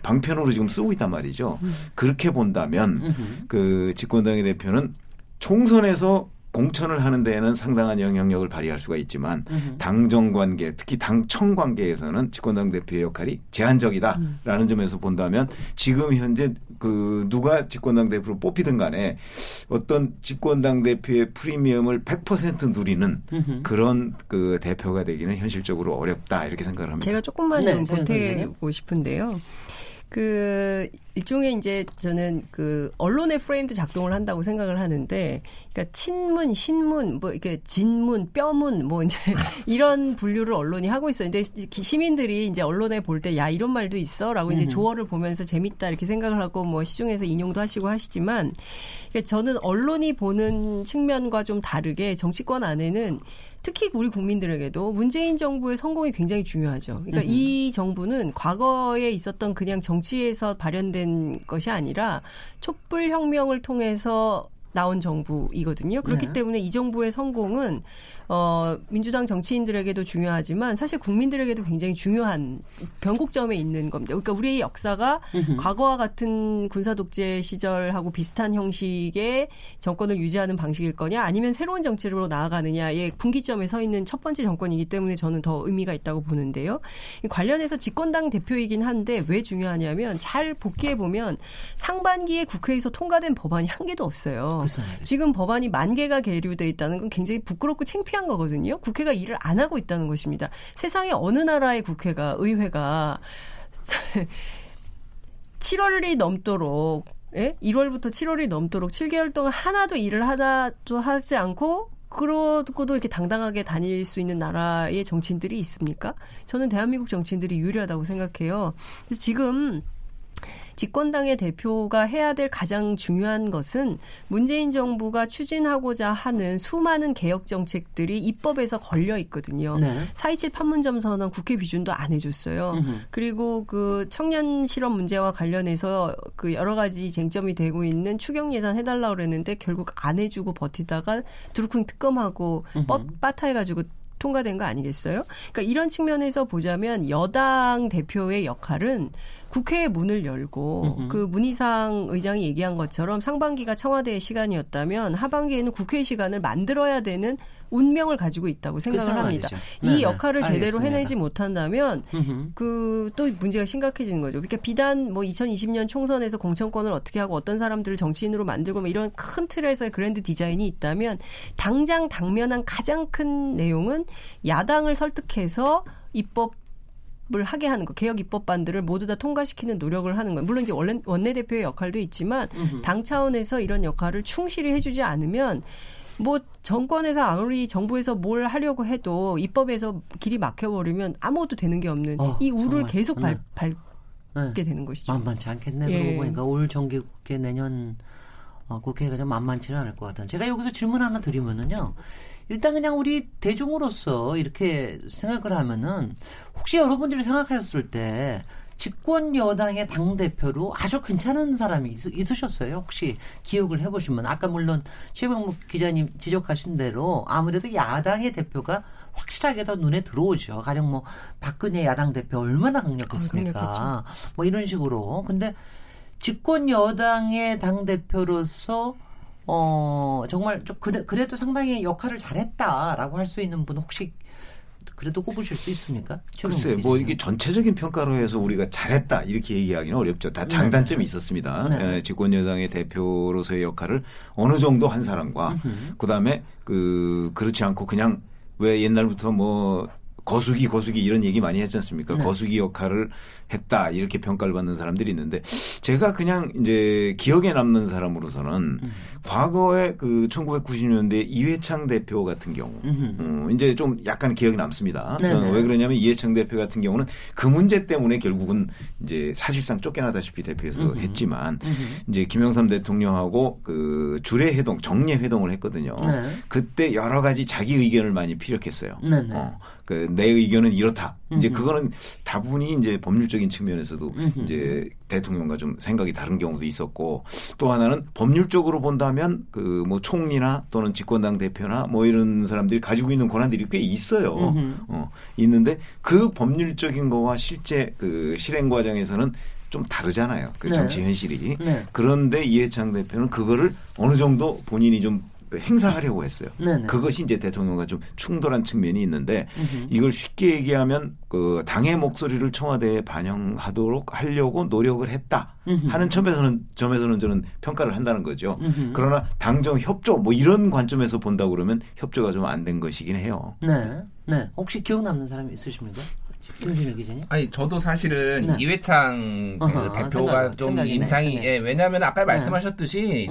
방편으로 지금 쓰고 있단 말이죠. 음. 그렇게 본다면 음. 그 집권당의 대표는 총선에서 공천을 하는 데에는 상당한 영향력을 발휘할 수가 있지만 으흠. 당정 관계, 특히 당청 관계에서는 집권당 대표의 역할이 제한적이다라는 음. 점에서 본다면 지금 현재 그 누가 집권당 대표로 뽑히든 간에 어떤 집권당 대표의 프리미엄을 100% 누리는 으흠. 그런 그 대표가 되기는 현실적으로 어렵다 이렇게 생각을 합니다. 제가 조금만 네, 좀 보태고 싶은데요. 그 일종의 이제 저는 그 언론의 프레임도 작동을 한다고 생각을 하는데 그러니까 친문, 신문, 뭐 이렇게 진문, 뼈문 뭐 이제 이런 분류를 언론이 하고 있어요. 근데 시민들이 이제 언론에 볼 때 야 이런 말도 있어라고 이제 조어를 보면서 재밌다. 이렇게 생각을 하고 뭐 시중에서 인용도 하시고 하시지만 그러니까 저는 언론이 보는 측면과 좀 다르게 정치권 안에는 특히 우리 국민들에게도 문재인 정부의 성공이 굉장히 중요하죠. 그러니까 음. 이 정부는 과거에 있었던 그냥 정치에서 발현된 것이 아니라 촛불 혁명을 통해서 나온 정부이거든요. 그렇기 네. 때문에 이 정부의 성공은 어, 민주당 정치인들에게도 중요하지만 사실 국민들에게도 굉장히 중요한 변곡점에 있는 겁니다. 그러니까 우리의 역사가 과거와 같은 군사 독재 시절하고 비슷한 형식의 정권을 유지하는 방식일 거냐 아니면 새로운 정치로 나아가느냐의 분기점에 서 있는 첫 번째 정권이기 때문에 저는 더 의미가 있다고 보는데요. 관련해서 집권당 대표이긴 한데 왜 중요하냐면 잘 복기해 보면 상반기에 국회에서 통과된 법안이 한 개도 없어요. 지금 법안이 만 개가 계류돼 있다는 건 굉장히 부끄럽고 창피한 실패한 거거든요. 국회가 일을 안 하고 있다는 것입니다. 세상에 어느 나라의 국회가 의회가 7월이 넘도록 예? 1월부터 7월이 넘도록 7개월 동안 하나도 일을 하다도 하지 않고 그러고도 이렇게 당당하게 다닐 수 있는 나라의 정치인들이 있습니까? 저는 대한민국 정치인들이 유리하다고 생각해요. 그래서 지금 집권당의 대표가 해야 될 가장 중요한 것은 문재인 정부가 추진하고자 하는 수많은 개혁 정책들이 입법에서 걸려 있거든요. 네. 4.27 판문점 선언 국회 비준도 안 해줬어요. 으흠. 그리고 그 청년 실업 문제와 관련해서 그 여러 가지 쟁점이 되고 있는 추경 예산 해달라고 그랬는데 결국 안 해주고 버티다가 두루쿵 특검하고 뻣 빠타해가지고 통과된 거 아니겠어요? 그러니까 이런 측면에서 보자면 여당 대표의 역할은 국회의 문을 열고 음흠. 그 문희상 의장이 얘기한 것처럼 상반기가 청와대의 시간이었다면 하반기에는 국회 시간을 만들어야 되는 운명을 가지고 있다고 그 생각을 그 합니다. 이 네네. 역할을 제대로 알겠습니다. 해내지 못한다면 그 또 문제가 심각해지는 거죠. 그러니까 비단 뭐 2020년 총선에서 공천권을 어떻게 하고 어떤 사람들을 정치인으로 만들고 뭐 이런 큰 틀에서의 그랜드 디자인이 있다면 당장 당면한 가장 큰 내용은 야당을 설득해서 입법 을 하게 하는 거 개혁 입법반들을 모두 다 통과시키는 노력을 하는 거예요. 물론 이제 원내, 원내대표의 역할도 있지만 당 차원에서 이런 역할을 충실히 해주지 않으면 뭐 정권에서 아무리 정부에서 뭘 하려고 해도 입법에서 길이 막혀버리면 아무것도 되는 게 없는 어, 이 우를 정말. 계속 발, 네. 밟게 네. 되는 것이죠. 만만치 않겠네. 예. 그러고 보니까 올 정기국회 내년 어, 국회가 좀 만만치는 않을 것 같아요. 제가 여기서 질문 하나 드리면은요. 일단 그냥 우리 대중으로서 이렇게 생각을 하면은 혹시 여러분들이 생각하셨을 때 집권 여당의 당 대표로 아주 괜찮은 사람이 있, 으셨어요 혹시 기억을 해보시면 아까 물론 최병묵 기자님 지적하신 대로 아무래도 야당의 대표가 확실하게 더 눈에 들어오죠. 가령 뭐 박근혜 야당 대표 얼마나 강력했습니까? 아, 뭐 이런 식으로. 근데 집권 여당의 당 대표로서 어 정말 좀 그래, 그래도 상당히 역할을 잘했다라고 할 수 있는 분 혹시 그래도 꼽으실 수 있습니까? 글쎄, 뭐 이게 전체적인 평가로 해서 우리가 잘했다 이렇게 얘기하기는 어렵죠. 다 장단점이 네. 있었습니다. 네. 예, 집권 여당의 대표로서의 역할을 어느 정도 한 사람과 그 다음에 그 그렇지 않고 그냥 왜 옛날부터 뭐 거수기 거수기 이런 얘기 많이 했지 않습니까? 네. 거수기 역할을 했다 이렇게 평가를 받는 사람들이 있는데 제가 그냥 이제 기억에 남는 사람으로서는 음. 과거에 그 1990년대 이회창 대표 같은 경우 음, 이제 좀 약간 기억이 남습니다. 어, 왜 그러냐면 이회창 대표 같은 경우는 그 문제 때문에 결국은 이제 사실상 쫓겨나다시피 대표에서 음흠. 했지만. 이제 김영삼 대통령하고 그 주례 회동 정례 회동을 했거든요. 네. 그때 여러 가지 자기 의견을 많이 피력했어요. 어, 그 내 의견은 이렇다. 이제 그거는 다분히 이제 법률적인 측면에서도 이제 대통령과 좀 생각이 다른 경우도 있었고 또 하나는 법률적으로 본다면 그 뭐 총리나 또는 집권당 대표나 뭐 이런 사람들이 가지고 있는 권한들이 꽤 있어요. 어, 있는데 그 법률적인 거와 실제 그 실행 과정에서는 좀 다르잖아요. 그 네. 정치 현실이. 네. 그런데 이해창 대표는 그거를 어느 정도 본인이 좀 행사하려고 했어요. 네네. 그것이 이제 대통령과 좀 충돌한 측면이 있는데 으흠. 이걸 쉽게 얘기하면 그 당의 목소리를 청와대에 반영하도록 하려고 노력을 했다 으흠. 하는 점에서는 점에서는 저는 평가를 한다는 거죠. 으흠. 그러나 당정 협조 뭐 이런 관점에서 본다 그러면 협조가 좀 안 된 것이긴 해요. 네. 네. 혹시 기억 남는 사람이 있으십니까? 김준일 기자님? 아니 저도 사실은 네. 이회창 그 대표가 생각, 좀 인상이 예, 왜냐하면 아까 네. 말씀하셨듯이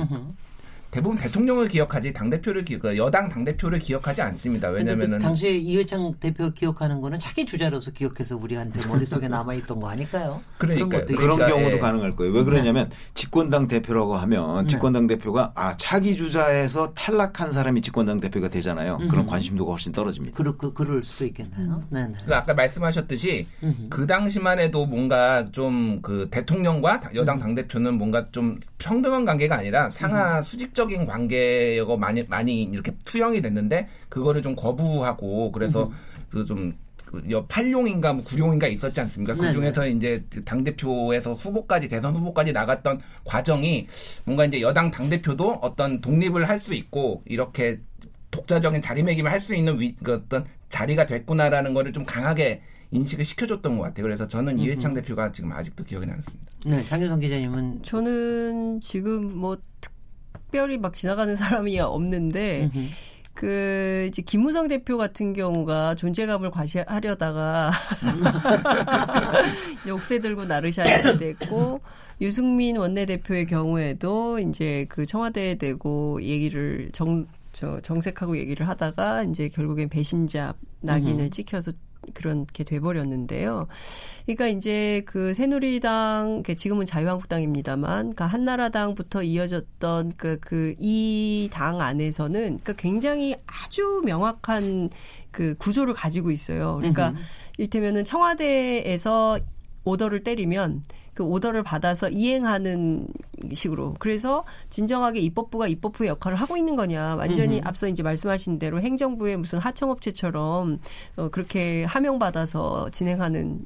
대부분 대통령을 기억하지 당 대표를 기억, 그 여당 당 대표를 기억하지 않습니다. 왜냐면은 그 당시에 이회창 대표 기억하는 거는 자기 주자로서 기억해서 우리한테 머릿속에 남아 있던 거 아닐까요? 그러니까 그런 경우도 예. 가능할 거예요. 왜 그러냐면 네. 집권당 대표라고 하면 네. 집권당 네. 대표가 아 차기 주자에서 탈락한 사람이 집권당 대표가 되잖아요. 음. 그런 관심도가 훨씬 떨어집니다. 그럴 그, 그럴 수도 있겠네요. 네, 네. 그 아까 말씀하셨듯이 음. 그 당시만 해도 뭔가 좀 그 대통령과 여당 당 대표는 뭔가 좀 평등한 관계가 아니라 상하 음. 수직적 인 관계가 많이 많이 이렇게 투영이 됐는데 그거를 좀 거부하고 그래서 음. 그좀 그 팔룡인가 뭐 구룡인가 있었지 않습니까? 그 중에서 이제 당 대표에서 후보까지 대선 후보까지 나갔던 과정이 뭔가 이제 여당 당 대표도 어떤 독립을 할 수 있고 이렇게 독자적인 자리매김을 할 수 있는 위, 그 어떤 자리가 됐구나라는 거를 좀 강하게 인식을 시켜줬던 것 같아요. 그래서 저는 이회창 대표가 지금 아직도 기억이 남습니다. 네, 장윤성 기자님은 저는 지금 뭐 특 별히 막 지나가는 사람이 없는데. 그 이제 김무성 대표 같은 경우가 존재감을 과시하려다가 이제 옥새 들고 나르샤야 됐고 유승민 원내대표의 경우에도 이제 그 청와대에 대고 얘기를 정 저 정색하고 얘기를 하다가 이제 결국엔 배신자 낙인을 찍혀서 그렇게 돼버렸는데요. 그러니까 이제 그 새누리당, 지금은 자유한국당입니다만, 그 한나라당부터 이어졌던 그, 그, 이 당 안에서는 그 굉장히 아주 명확한 그 구조를 가지고 있어요. 그러니까 일테면은 청와대에서 오더를 때리면 그 오더를 받아서 이행하는 식으로. 그래서 진정하게 입법부가 입법부의 역할을 하고 있는 거냐. 완전히 음흠. 앞서 이제 말씀하신 대로 행정부의 무슨 하청업체처럼 어, 그렇게 하명받아서 진행하는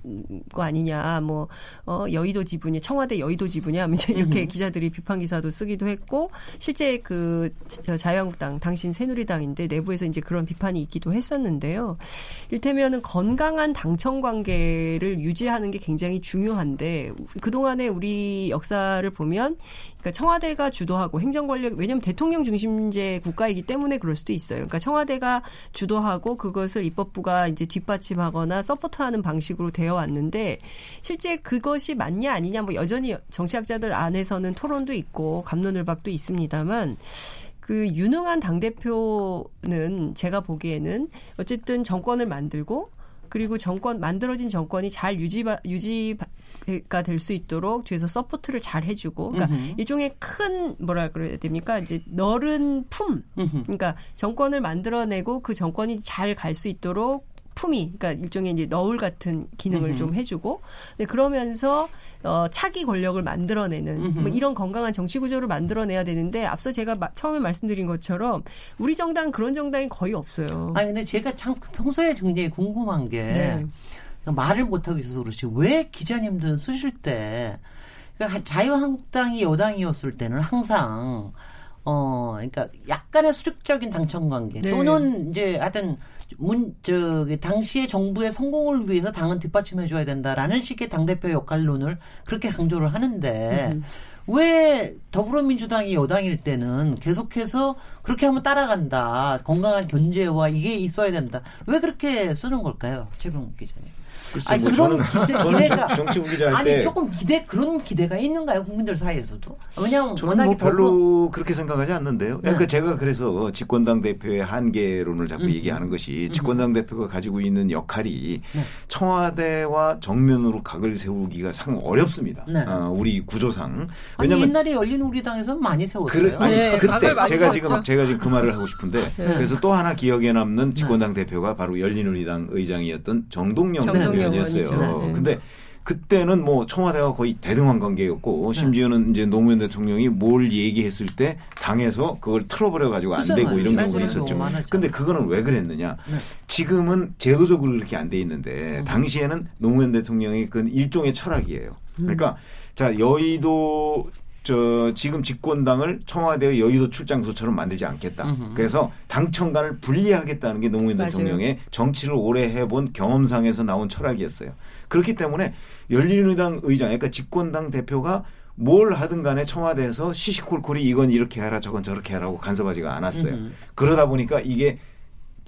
거 아니냐. 뭐, 어, 여의도 지분이, 청와대 여의도 지분이야. 이제 이렇게 음흠. 기자들이 비판 기사도 쓰기도 했고, 실제 그 자유한국당, 당신 새누리당인데 내부에서 이제 그런 비판이 있기도 했었는데요. 일테면은 건강한 당청 관계를 유지하는 게 굉장히 중요한데, 그동안의 우리 역사를 보면 그러니까 청와대가 주도하고 행정 권력 왜냐하면 대통령 중심제 국가이기 때문에 그럴 수도 있어요. 그러니까 청와대가 주도하고 그것을 입법부가 이제 뒷받침하거나 서포트하는 방식으로 되어 왔는데 실제 그것이 맞냐 아니냐 뭐 여전히 정치학자들 안에서는 토론도 있고 감론을박도 있습니다만 그 유능한 당 대표는 제가 보기에는 어쨌든 정권을 만들고 그리고 정권 만들어진 정권이 잘 유지 유지 가 될 수 있도록 뒤에서 support를 잘 해주고 그러니까 음흠. 일종의 큰 뭐라 그래야 됩니까 이제 넓은 품 음흠. 그러니까 정권을 만들어내고 그 정권이 잘 갈 수 있도록 품위, 그러니까 일종의 이제 너울 같은 기능을 음흠. 좀 해주고, 네, 그러면서 어, 차기 권력을 만들어내는 뭐 이런 건강한 정치 구조를 만들어내야 되는데 앞서 제가 마, 처음에 말씀드린 것처럼 우리 정당 그런 정당이 거의 없어요. 아니 근데 제가 참 평소에 굉장히 궁금한 게 네. 말을 못 하고 있어서 그렇지 왜 기자님들 쓰실 때 그러니까 자유한국당이 여당이었을 때는 항상 어, 그러니까 약간의 수직적인 당청 관계 네. 또는 이제 하여튼 문, 저기, 당시의 정부의 성공을 위해서 당은 뒷받침해 줘야 된다라는 식의 당 대표 역할론을 그렇게 강조를 하는데, 음. 왜 더불어민주당이 여당일 때는 계속해서 그렇게 하면 따라간다. 건강한 견제와 이게 있어야 된다. 왜 그렇게 쓰는 걸까요? 최병욱 기자님. 아니 뭐 그런 저는, 기대, 가 정치부 기자 아니 조금 기대 그런 기대가 있는가요 국민들 사이에서도? 왜냐하면 저는 뭐 별로 더불어... 그렇게 생각하지 않는데요. 네. 그러니까 제가 그래서 집권당 대표의 한계론을 자꾸 음. 얘기하는 것이 음. 집권당 대표가 가지고 있는 역할이 네. 청와대와 정면으로 각을 세우기가 상 어렵습니다. 네. 어, 우리 구조상. 왜냐면 옛날에 열린 우리 당에서 많이 세웠어요. 그래, 아니, 네, 그때 제가 지금 제가 지금 그 말을 하고 싶은데 네. 그래서 또 하나 기억에 남는 네. 집권당 대표가 바로 열린 우리당 의장이었던 정동영 대표 의원이었어요. 네. 근데 그때는 뭐 청와대와 거의 대등한 관계였고 네. 심지어는 이제 노무현 대통령이 뭘 얘기했을 때 당에서 그걸 틀어버려 가지고 안 되고 이런 경우가 있었죠. 근데 그거는 왜 그랬느냐? 네. 지금은 제도적으로 이렇게 안 돼 있는데 음. 당시에는 노무현 대통령이 그 일종의 철학이에요. 음. 그러니까 자 여의도 저 지금 집권당을 청와대의 여의도 출장소처럼 만들지 않겠다. 으흠. 그래서 당청간을 분리하겠다는 게 노무현. 대통령의 정치를 오래 해본 경험상에서 나온 철학이었어요. 그렇기 때문에 열린우리당 의장, 그러니까 집권당 대표가 뭘 하든 간에 청와대에서 시시콜콜이 이건 이렇게 하라 저건 저렇게 하라고 간섭하지가 않았어요. 으흠. 그러다 보니까 이게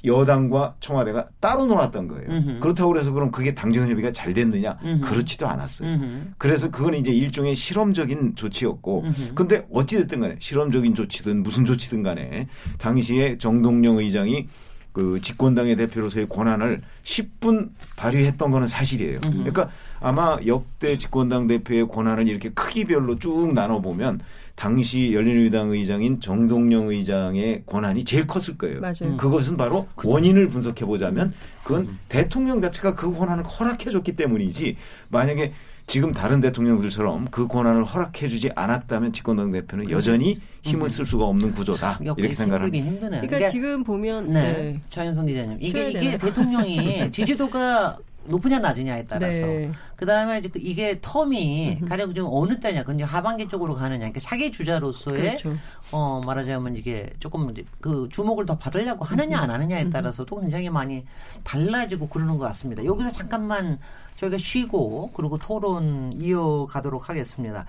여당과 청와대가 따로 놀았던 거예요. 으흠. 그렇다고 그래서 그럼 그게 당정 협의가 잘 됐느냐? 으흠. 그렇지도 않았어요. 으흠. 그래서 그건 이제 일종의 실험적인 조치였고, 근데 어찌 됐든 간에 실험적인 조치든 무슨 조치든 간에 당시에 정동영 의장이 그 집권당의 대표로서의 권한을 10분 발휘했던 거는 사실이에요. 그러니까 아마 역대 집권당 대표의 권한을 이렇게 크기별로 쭉 나눠 보면 당시 열린우리당 의장인 정동영 의장의 권한이 제일 컸을 거예요. 맞아요. 그것은 바로 원인을 분석해 보자면 그건 음. 대통령 자체가 그 권한을 허락해 줬기 때문이지 만약에 지금 다른 대통령들처럼 그 권한을 허락해 주지 않았다면 집권당 대표는 여전히 힘을 쓸 수가 없는 구조다. 이렇게 생각합니다. 힘드네요. 그러니까, 그러니까, 지금 보면 네. 네. 차윤성 기자님 이게 이게 대통령이 지지도가 높으냐 낮으냐에 따라서 네. 그다음에 이제 그 이게 텀이 가령 좀 어느 때냐 근데 하반기 쪽으로 가느냐 그러니까 사기 주자로서의 그렇죠. 어 말하자면 이게 조금 그 주목을 더 받으려고 하느냐 안 하느냐에 따라서도 굉장히 많이 달라지고 그러는 것 같습니다. 여기서 잠깐만 저희가 쉬고 그리고 토론 이어가도록 하겠습니다.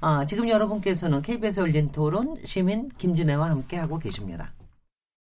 아, 지금 여러분께서는 KBS 열린 토론 시민 김진애와 함께 하고 계십니다.